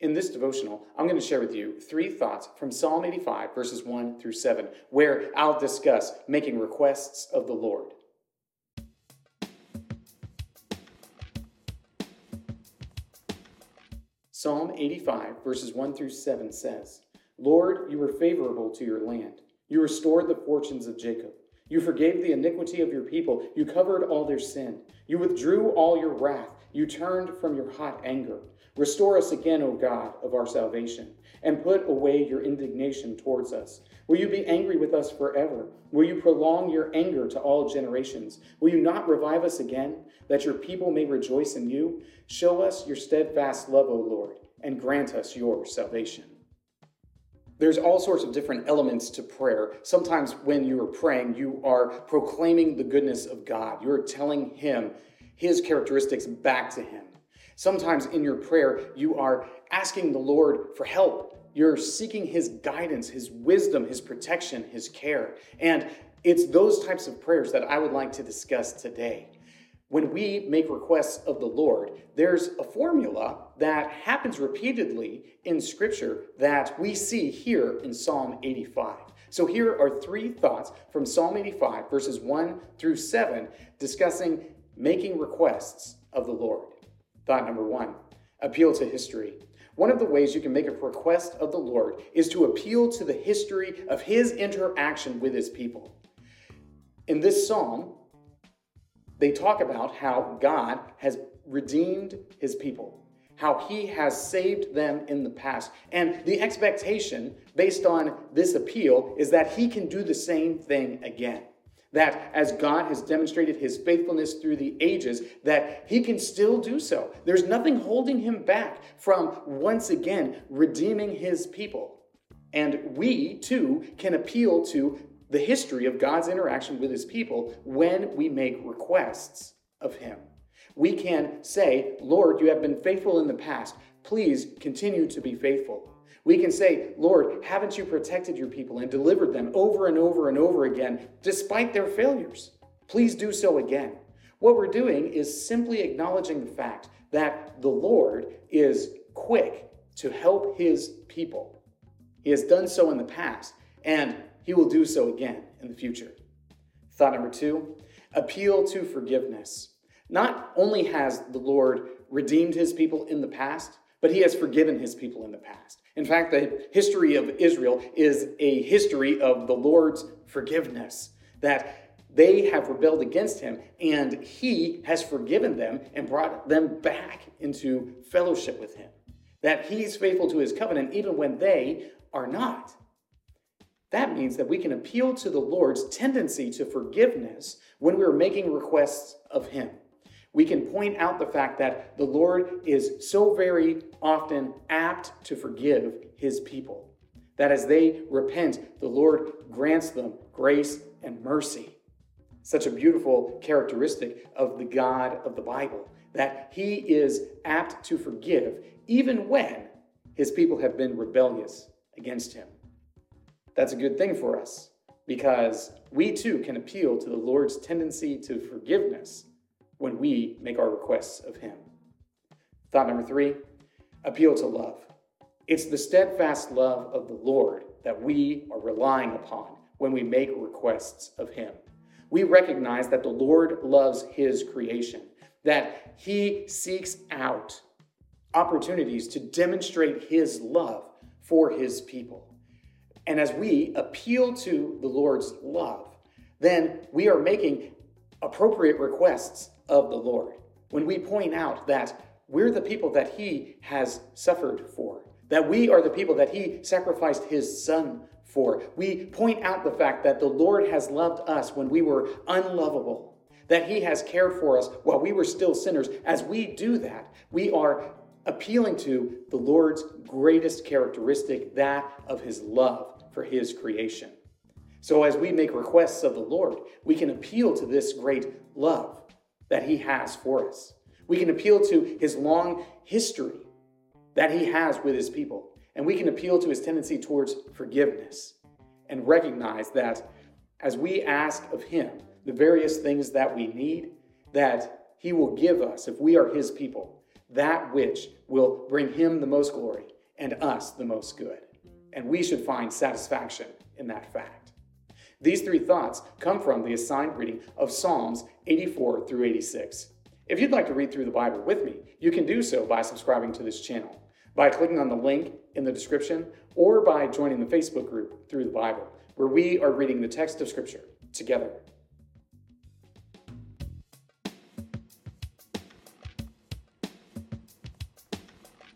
In this devotional, I'm going to share with you three thoughts from Psalm 85, verses 1 through 7, where I'll discuss making requests of the Lord. Psalm 85, verses 1 through 7 says, Lord, you were favorable to your land. You restored the fortunes of Jacob. You forgave the iniquity of your people. You covered all their sin. You withdrew all your wrath. You turned from your hot anger. Restore us again, O God of our salvation, and put away your indignation towards us. Will you be angry with us forever? Will you prolong your anger to all generations? Will you not revive us again, that your people may rejoice in you? Show us your steadfast love, O Lord, and grant us your salvation. There's all sorts of different elements to prayer. Sometimes when you are praying, you are proclaiming the goodness of God. You're telling Him His characteristics back to Him. Sometimes in your prayer, you are asking the Lord for help. You're seeking His guidance, His wisdom, His protection, His care. And it's those types of prayers that I would like to discuss today. When we make requests of the Lord, there's a formula that happens repeatedly in Scripture that we see here in Psalm 85. So here are three thoughts from Psalm 85, verses 1 through 7, discussing making requests of the Lord. Thought number one appeal to history. One of the ways you can make a request of the Lord is to appeal to the history of his interaction with his people. In this psalm, they talk about how God has redeemed his people, how he has saved them in the past. And the expectation based on this appeal is that he can do the same thing again that as God has demonstrated his faithfulness through the ages, that he can still do so. There's nothing holding him back from once again redeeming his people. And we too can appeal to the history of God's interaction with his people when we make requests of him. We can say, Lord, you have been faithful in the past. Please continue to be faithful. We can say, Lord, haven't you protected your people and delivered them over and over and over again, despite their failures? Please do so again. What we're doing is simply acknowledging the fact that the Lord is quick to help his people. He has done so in the past, and he will do so again in the future. Thought number two appeal to forgiveness. Not only has the Lord redeemed his people in the past, but he has forgiven his people in the past. In fact, the history of Israel is a history of the Lord's forgiveness, that they have rebelled against him, and he has forgiven them and brought them back into fellowship with him. That he's faithful to his covenant even when they are not. That means that we can appeal to the Lord's tendency to forgiveness when we're making requests of him we can point out the fact that the Lord is so very often apt to forgive his people. That as they repent, the Lord grants them grace and mercy. Such a beautiful characteristic of the God of the Bible, that he is apt to forgive even when his people have been rebellious against him. That's a good thing for us because we too can appeal to the Lord's tendency to forgiveness when we make our requests of Him. Thought number three appeal to love. It's the steadfast love of the Lord that we are relying upon when we make requests of Him. We recognize that the Lord loves His creation, that He seeks out opportunities to demonstrate His love for His people. And as we appeal to the Lord's love, then we are making appropriate requests of the Lord. When we point out that we're the people that He has suffered for, that we are the people that He sacrificed His Son for, we point out the fact that the Lord has loved us when we were unlovable, that He has cared for us while we were still sinners. As we do that, we are appealing to the Lord's greatest characteristic, that of His love for His creation. So, as we make requests of the Lord, we can appeal to this great love that He has for us. We can appeal to His long history that He has with His people. And we can appeal to His tendency towards forgiveness and recognize that as we ask of Him the various things that we need, that He will give us if we are His people. that which will bring him the most glory and us the most good. And we should find satisfaction in that fact. These three thoughts come from the assigned reading of Psalms 84 through 86. If you'd like to read through the Bible with me, you can do so by subscribing to this channel, by clicking on the link in the description, or by joining the Facebook group Through the Bible, where we are reading the text of Scripture together.